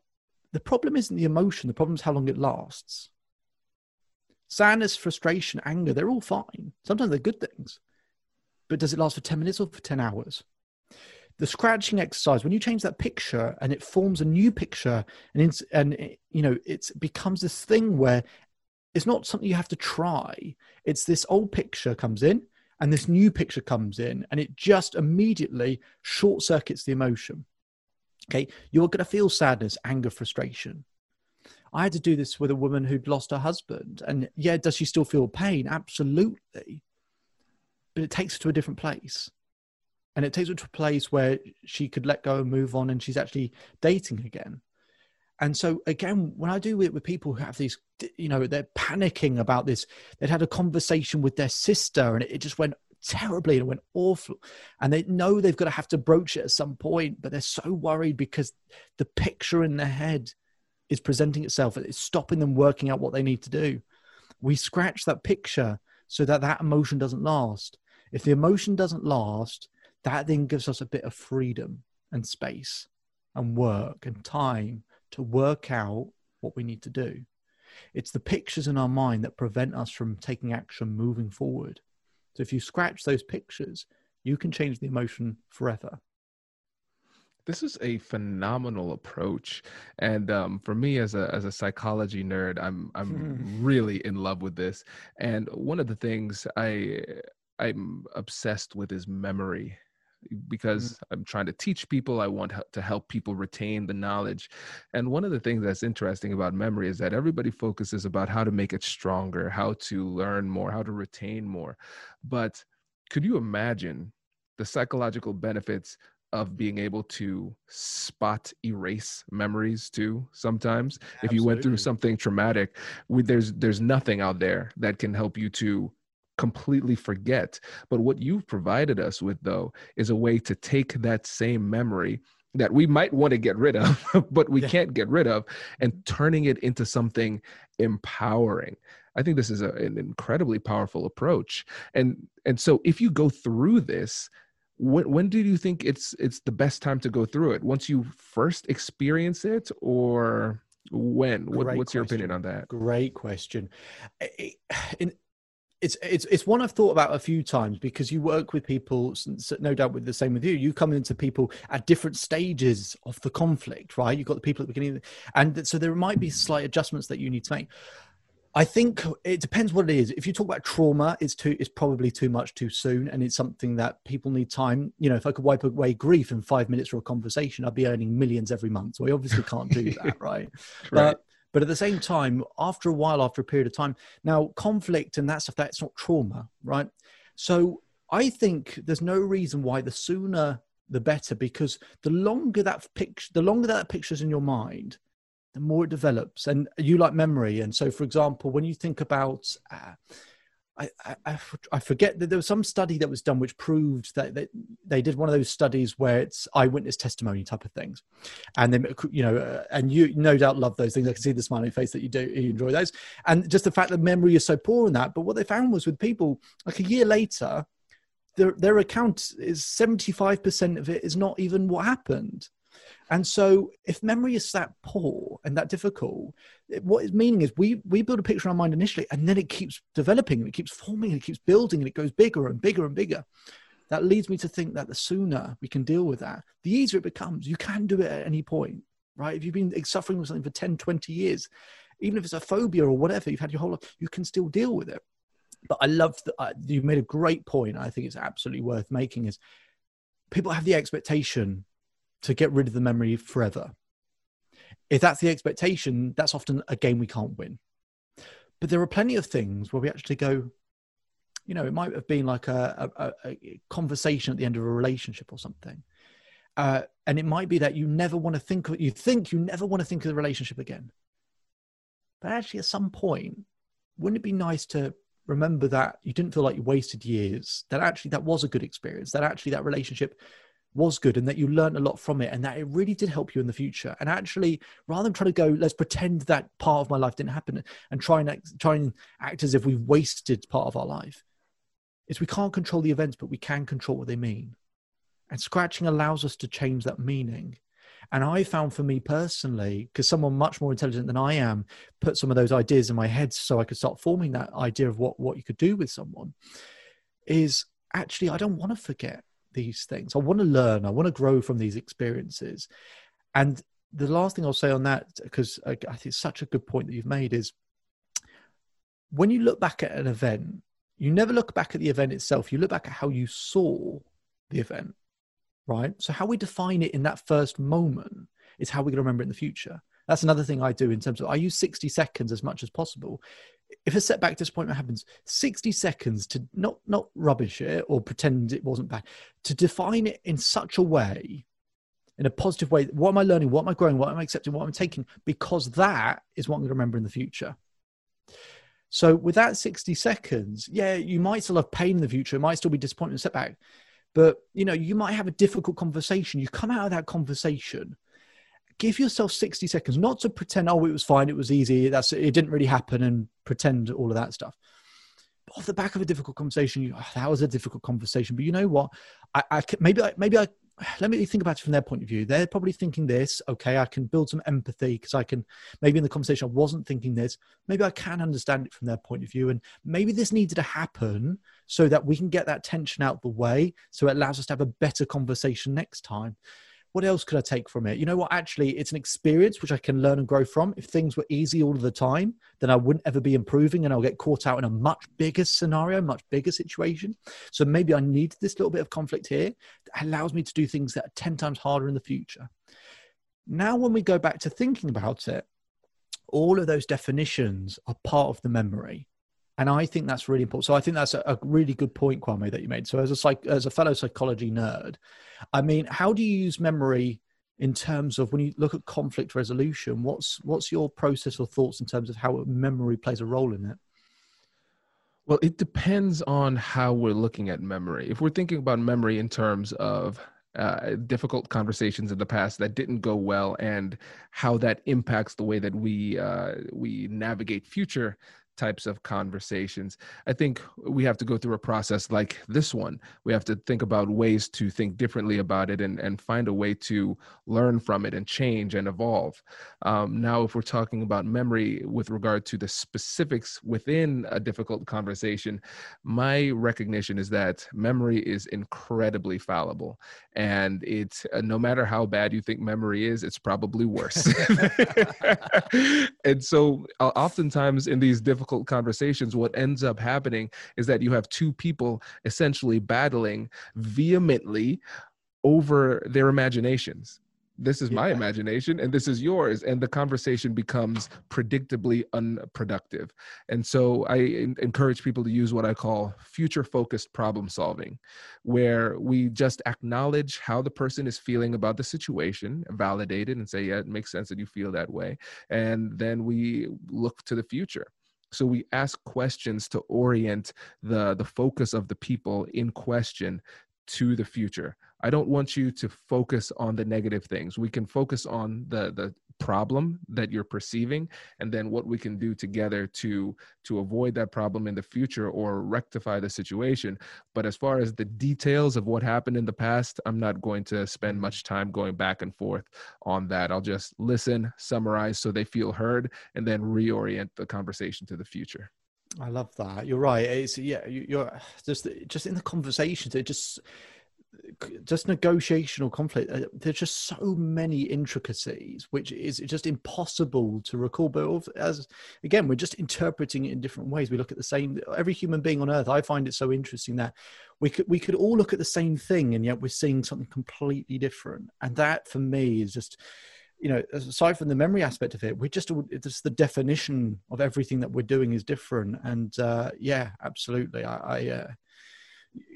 the problem isn't the emotion, the problem is how long it lasts. Sadness, frustration, anger, they're all fine. Sometimes they're good things. But does it last for 10 minutes or for 10 hours? The scratching exercise, when you change that picture and it forms a new picture, and, and it, you know, it becomes this thing where it's not something you have to try. It's this old picture comes in and this new picture comes in, and it just immediately short circuits the emotion. Okay, you're going to feel sadness, anger, frustration. I had to do this with a woman who'd lost her husband. And yeah, does she still feel pain? Absolutely. But it takes her to a different place. And it takes her to a place where she could let go and move on and she's actually dating again. And so again, when I do it with people who have these, you know, they're panicking about this, they'd had a conversation with their sister and it just went terribly and it went awful. And they know they've got to have to broach it at some point, but they're so worried because the picture in their head is presenting itself. It's stopping them working out what they need to do. We scratch that picture so that that emotion doesn't last. If the emotion doesn't last, that then gives us a bit of freedom and space and work and time to work out what we need to do. It's the pictures in our mind that prevent us from taking action moving forward. So if you scratch those pictures, you can change the emotion forever this is a phenomenal approach and um, for me as a as a psychology nerd i'm i'm really in love with this and one of the things i i'm obsessed with is memory because mm-hmm. i'm trying to teach people i want to help people retain the knowledge and one of the things that's interesting about memory is that everybody focuses about how to make it stronger how to learn more how to retain more but could you imagine the psychological benefits of being able to spot erase memories too sometimes Absolutely. if you went through something traumatic we, there's there's nothing out there that can help you to completely forget but what you've provided us with though is a way to take that same memory that we might want to get rid of but we yeah. can't get rid of and mm-hmm. turning it into something empowering. I think this is a, an incredibly powerful approach. And and so if you go through this when when do you think it's it's the best time to go through it? Once you first experience it or when? What, what's question. your opinion on that? Great question. In, it's it's it's one I've thought about a few times because you work with people, no doubt with the same with you. You come into people at different stages of the conflict, right? You've got the people at the beginning, and so there might be slight adjustments that you need to make. I think it depends what it is. If you talk about trauma, it's too it's probably too much too soon, and it's something that people need time. You know, if I could wipe away grief in five minutes for a conversation, I'd be earning millions every month. So I obviously can't do that, right? right. But but at the same time, after a while, after a period of time, now conflict and that stuff that's not trauma, right? So I think there's no reason why the sooner the better, because the longer that picture, the longer that picture's in your mind, the more it develops. And you like memory. And so, for example, when you think about, uh, I, I, I, forget that there was some study that was done which proved that, they did one of those studies where it's eyewitness testimony type of things, and then you know, uh, and you no doubt love those things. I can see the smiling face that you do, you enjoy those, and just the fact that memory is so poor in that. But what they found was with people like a year later, their their account is seventy five percent of it is not even what happened And so, if memory is that poor and that difficult, what it's meaning is we we build a picture in our mind initially, and then it keeps developing, and it keeps forming, and it keeps building, and it goes bigger and bigger and bigger. That leads me to think that the sooner we can deal with that, the easier it becomes. You can do it at any point, right? If you've been suffering with something for 10, 20 years, even if it's a phobia or whatever you've had your whole life, you can still deal with it. But I love that uh, you made a great point. I think it's absolutely worth making is people have the expectation to get rid of the memory forever. If that's the expectation, that's often a game we can't win. But there are plenty of things where we actually go, you know, it might have been like a, a, a conversation at the end of a relationship or something. Uh, and it might be that you never want to think, of, you think you never want to think of the relationship again. But actually, at some point, wouldn't it be nice to remember that you didn't feel like you wasted years, that actually that was a good experience, that actually that relationship was good and that you learned a lot from it and that it really did help you in the future. And actually rather than try to go let's pretend that part of my life didn't happen and try and act, try and act as if we've wasted part of our life is we can't control the events but we can control what they mean. And scratching allows us to change that meaning. And i found for me personally because someone much more intelligent than i am put some of those ideas in my head so i could start forming that idea of what what you could do with someone is actually i don't want to forget these things. I want to learn. I want to grow from these experiences. And the last thing I'll say on that, because I think it's such a good point that you've made, is when you look back at an event, you never look back at the event itself. You look back at how you saw the event, right? So how we define it in that first moment is how we're going to remember it in the future. That's another thing I do in terms of I use 60 seconds as much as possible if a setback disappointment happens 60 seconds to not not rubbish it or pretend it wasn't bad to define it in such a way in a positive way what am i learning? What am i growing? What am i accepting? What am i taking? Because that is what i'm going to remember in the future. So with that 60 seconds yeah you might still have pain in the future it might still be disappointment setback but you know you might have a difficult conversation. You come out of that conversation give yourself 60 seconds not to pretend oh it was fine it was easy that's it didn't really happen and pretend all of that stuff. But off the back of a difficult conversation you, oh, that was a difficult conversation but you know what? I, I maybe i maybe i let me think about it from their point of view. They're probably thinking this okay i can build some empathy because i can maybe in the conversation i wasn't thinking this maybe i can understand it from their point of view and maybe this needed to happen so that we can get that tension out the way so it allows us to have a better conversation next time what else could I take from it? You know what? Actually, it's an experience which I can learn and grow from. If things were easy all of the time, then I wouldn't ever be improving and I'll get caught out in a much bigger scenario, much bigger situation. So maybe I need this little bit of conflict here that allows me to do things that are 10 times harder in the future. Now, when we go back to thinking about it, all of those definitions are part of the memory and I think that's really important. So I think that's a, a, really good point, Kwame, that you made. So as a psych, as a fellow psychology nerd, I mean, how do you use memory in terms of when you look at conflict resolution? What's what's your process or thoughts in terms of how memory plays a role in it? Well, it depends on how we're looking at memory. If we're thinking about memory in terms of uh, difficult conversations in the past that didn't go well and how that impacts the way that we uh, we navigate future types of conversations. I think we have to go through a process like this one. We have to think about ways to think differently about it and, and find a way to learn from it and change and evolve. Um, now, if we're talking about memory with regard to the specifics within a difficult conversation, my recognition is that memory is incredibly fallible. And it's uh, no matter how bad you think memory is, it's probably worse. and so, uh, oftentimes in these difficult difficult conversations, what ends up happening is that you have two people essentially battling vehemently over their imaginations. This is my imagination and this is yours and the conversation becomes predictably unproductive. And so i encourage people to use what i call future focused problem solving where we just acknowledge how the person is feeling about the situation validate it and say yeah it makes sense that you feel that way and then we look to the future so we ask questions to orient the the focus of the people in question to the future. I don't want you to focus on the negative things. We can focus on the the problem that you're perceiving and then what we can do together to to avoid that problem in the future or rectify the situation. But as far as the details of what happened in the past i'm not going to spend much mm-hmm. time going back and forth on that. I'll just listen summarize so they feel heard and then reorient the conversation to the future. I love that. You're right. It's yeah you're just just in the conversations it just just negotiation or conflict uh, there's just so many intricacies which is just impossible to recall. But as again we're just interpreting it in different ways. We look at the same every human being on earth i find it so interesting that we could we could all look at the same thing and yet we're seeing something completely different. And that for me is just you know aside from the memory aspect of it we're just it's the definition of everything that we're doing is different. And uh yeah absolutely. I, I uh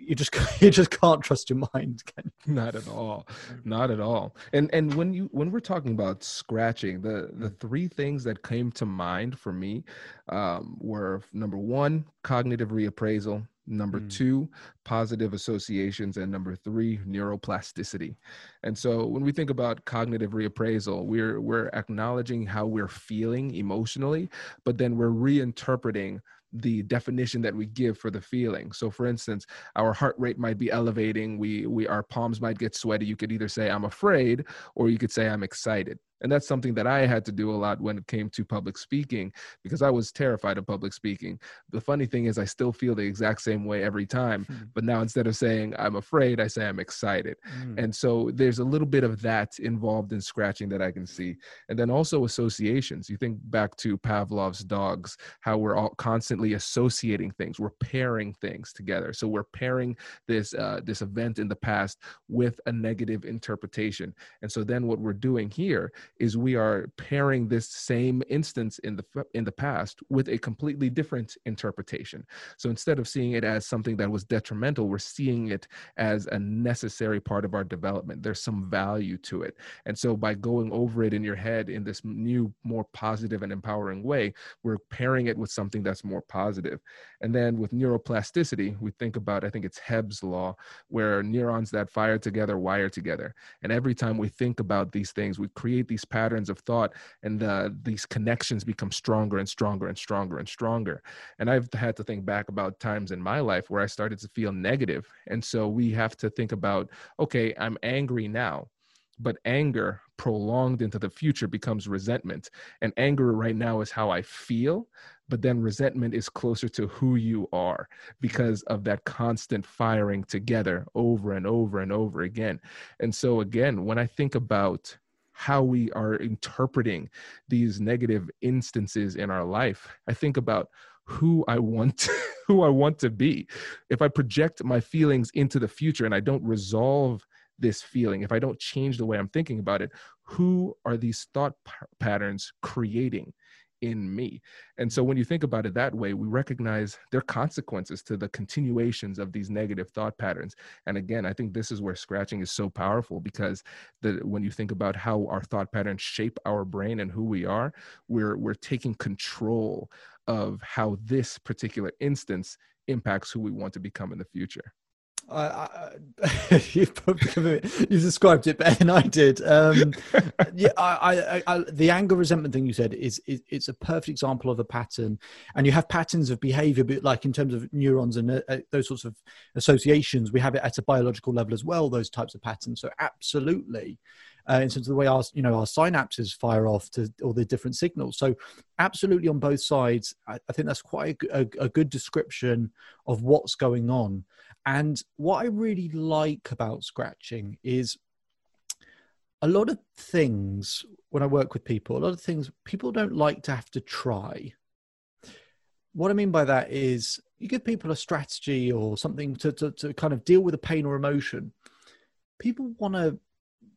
you just you just can't trust your mind not at all not at all and and when you when we're talking about scratching the the mm. three things that came to mind for me um, were number one cognitive reappraisal number mm. two positive associations and number three neuroplasticity and so when we think about cognitive reappraisal we're we're acknowledging how we're feeling emotionally but then we're reinterpreting the definition that we give for the feeling. So for instance, our heart rate might be elevating, we we our palms might get sweaty. You could either say I'm afraid or you could say I'm excited. And that's something that I had to do a lot when it came to public speaking because I was terrified of public speaking. The funny thing is, I still feel the exact same way every time. Mm. But now instead of saying I'm afraid, I say I'm excited. Mm. And so there's a little bit of that involved in scratching that I can see. And then also associations. You think back to Pavlov's dogs, how we're all constantly associating things, we're pairing things together. So we're pairing this uh, this event in the past with a negative interpretation. And so then what we're doing here is we are pairing this same instance in the in the past with a completely different interpretation. So instead of seeing it as something that was detrimental, we're seeing it as a necessary part of our development. There's some value to it. And so by going over it in your head in this new more positive and empowering way, we're pairing it with something that's more positive. And then with neuroplasticity, we think about I think it's Hebb's law where neurons that fire together wire together. And every time we think about these things, we create these patterns of thought and uh, these connections become stronger and stronger and stronger and stronger. And i've had to think back about times in my life where i started to feel negative. And so we have to think about okay i'm angry now but anger prolonged into the future becomes resentment. And anger right now is how i feel but then resentment is closer to who you are because of that constant firing together over and over and over again. And so again when i think about how we are interpreting these negative instances in our life. I think about who I want who I want to be. If I project my feelings into the future and I don't resolve this feeling, if I don't change the way I'm thinking about it, who are these thought p- patterns creating? In me. And so when you think about it that way, we recognize there are consequences to the continuations of these negative thought patterns. And again, I think this is where scratching is so powerful because the when you think about how our thought patterns shape our brain and who we are, we're we're taking control of how this particular instance impacts who we want to become in the future. I, I, you've, you described it better than I did. Um, yeah, I, I, the anger resentment thing you said is, is, it's a perfect example of a pattern, and you have patterns of behavior, but like in terms of neurons and uh, uh, those sorts of associations, we have it at a biological level as well. Those types of patterns. So absolutely, uh, in terms of the way our you know our synapses fire off to all the different signals. So absolutely on both sides, I, I think that's quite a, a, a good description of what's going on. And what I really like about scratching is a lot of things when I work with people, a lot of things people don't like to have to try. What I mean by that is you give people a strategy or something to, to, to kind of deal with a pain or emotion. People want to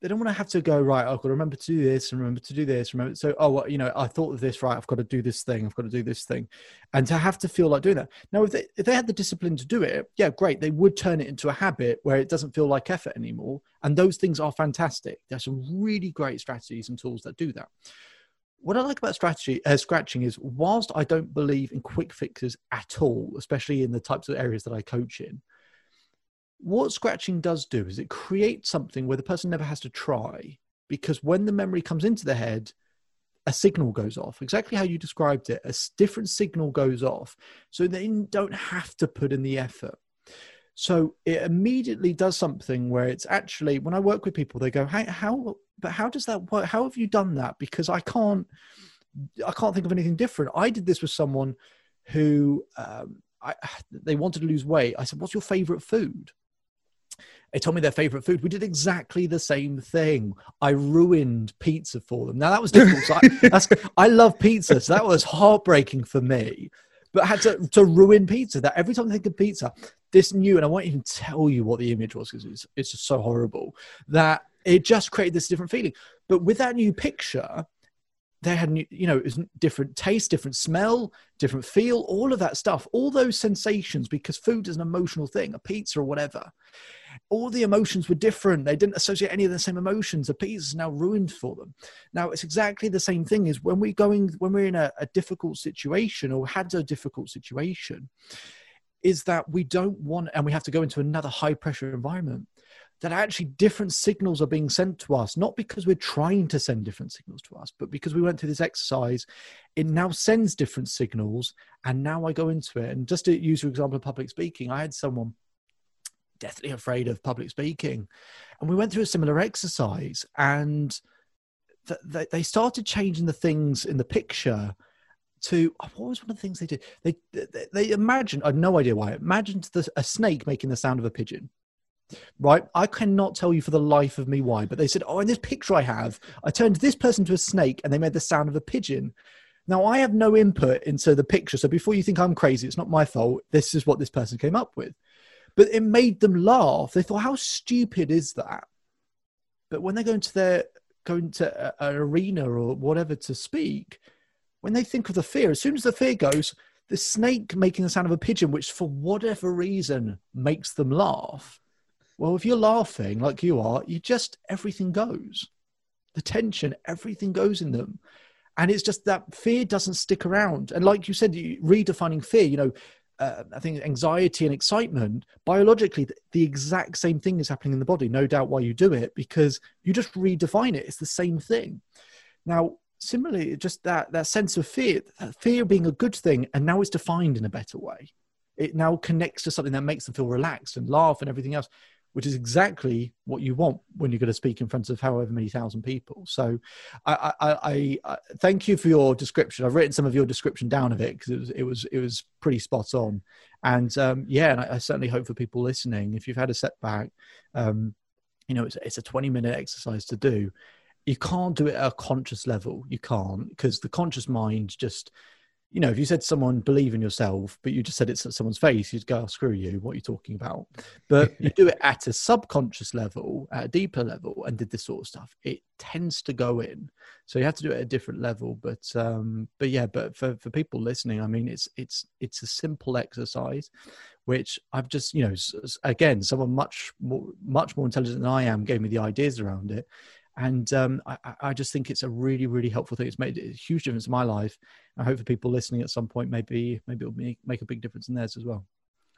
they don't want to have to go right. I've got to remember to do this and remember to do this. Remember, so oh, well, you know, I thought of this right. I've got to do this thing. I've got to do this thing, and to have to feel like doing that. Now, if they if they had the discipline to do it, yeah, great. They would turn it into a habit where it doesn't feel like effort anymore, and those things are fantastic. There's some really great strategies and tools that do that. What I like about strategy uh, scratching is, whilst I don't believe in quick fixes at all, especially in the types of areas that I coach in, what scratching does do is it creates something where the person never has to try because when the memory comes into the head a signal goes off. Exactly how you described it a different signal goes off. So they don't have to put in the effort. So it immediately does something where it's actually when i work with people they go how, how but how does that work? How have you done that? Because i can't i can't think of anything different. I did this with someone who um, I, they wanted to lose weight. I said what's your favorite food they told me their favorite food. We did exactly the same thing. I ruined pizza for them. Now that was difficult. So I, I love pizza, so that was heartbreaking for me. But I had to, to ruin pizza. That every time I think of pizza, this new, and I won't even tell you what the image was because it's, it's just so horrible that it just created this different feeling. But with that new picture, they had new, you know, it was different taste, different smell, different feel, all of that stuff, all those sensations, because food is an emotional thing, a pizza or whatever. All the emotions were different. They didn't associate any of the same emotions. The pizza is now ruined for them. Now it's exactly the same thing is when we're going, when we're in a, a difficult situation or had a difficult situation, is that we don't want, and we have to go into another high pressure environment that actually different signals are being sent to us, not because we're trying to send different signals to us, but because we went through this exercise, it now sends different signals. And now I go into it. And just to use your example of public speaking, I had someone deathly afraid of public speaking. And we went through a similar exercise and th- they started changing the things in the picture to oh, what was one of the things they did? They they, they imagined, I have no idea why, imagined the, a snake making the sound of a pigeon right? I cannot tell you for the life of me why, but they said, Oh, in this picture I have, I turned this person to a snake and they made the sound of a pigeon. Now, I have no input into the picture. So before you think I'm crazy, it's not my fault. This is what this person came up with. But it made them laugh. They thought, How stupid is that? But when they go into their going to an arena or whatever to speak, when they think of the fear, as soon as the fear goes, the snake making the sound of a pigeon, which for whatever reason makes them laugh, well, if you're laughing like you are, you just, everything goes. The tension, everything goes in them. And it's just that fear doesn't stick around. And like you said, you, redefining fear, you know, uh, I think anxiety and excitement, biologically, the, exact same thing is happening in the body. No doubt why you do it, because you just redefine it. It's the same thing. Now, similarly, just that, that sense of fear, fear being a good thing, and now it's defined in a better way. It now connects to something that makes them feel relaxed and laugh and everything else which is exactly what you want when you're going to speak in front of however many thousand people. So, I, I, I, I thank you for your description. I've written some of your description down of it because it was it was it was pretty spot on. And um, yeah, and I, certainly hope for people listening, if you've had a setback, um, you know, it's, it's a 20 minute exercise to do. You can't do it at a conscious level. You can't because the conscious mind just you know, if you said someone, believe in yourself, but you just said it to someone's face, you'd go, oh, screw you, what are you talking about? But you do it at a subconscious level, at a deeper level, and did this sort of stuff, it tends to go in. So you have to do it at a different level. But um, but yeah, but for, for people listening, I mean, it's it's it's a simple exercise, which I've just, you know, again, someone much more much more intelligent than I am gave me the ideas around it and um, I, I, just think it's a really really helpful thing. It's made a huge difference in my life. I hope for people listening at some point maybe maybe it'll make, make a big difference in theirs as well.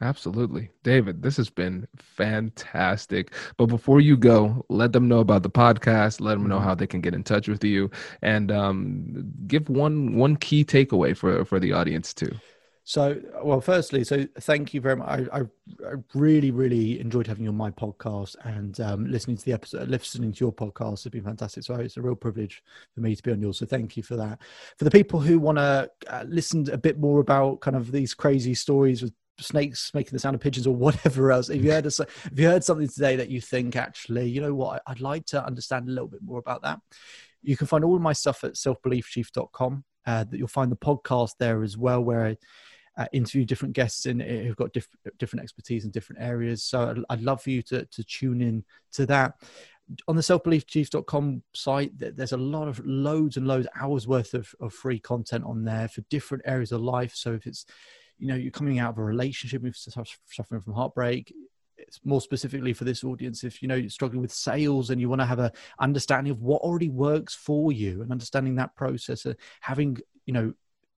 Absolutely. David this has been fantastic. But before you go let them know about the podcast. Let them know how they can get in touch with you. And um, give one one key takeaway for for the audience too so, well, firstly, so thank you very much. I, I, I really, really enjoyed having you on my podcast and um, listening to the episode, listening to your podcast has been fantastic. So it's a real privilege for me to be on yours. So thank you for that. For the people who want to uh, listen a bit more about kind of these crazy stories with snakes making the sound of pigeons or whatever else. If you heard if you heard something today that you think actually, you know what, I'd like to understand a little bit more about that. You can find all of my stuff at selfbeliefchief.com. Uh, that you'll find the podcast there as well, where I uh, interview different guests in who've got diff- different expertise in different areas. So I'd, I'd, love for you to, to tune in to that. On the selfbeliefchief.com site, there's a lot of loads and loads hours worth of, of free content on there for different areas of life. So if it's, you know, you're coming out of a relationship, if suffering from heartbreak, it's more specifically for this audience if you know you're struggling with sales and you want to have a understanding of what already works for you and understanding that process and having you know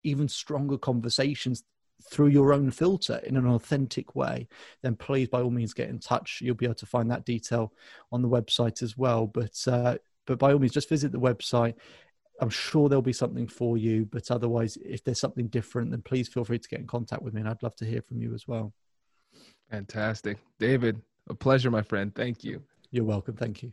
even stronger conversations through your own filter in an authentic way, then please, by all means, get in touch. You'll be able to find that detail on the website as well. But uh, but by all means, just visit the website. I'm sure there'll be something for you. But otherwise, if there's something different, then please feel free to get in contact with me, and I'd love to hear from you as well. Fantastic, David. A pleasure, my friend. Thank you. You're welcome. Thank you.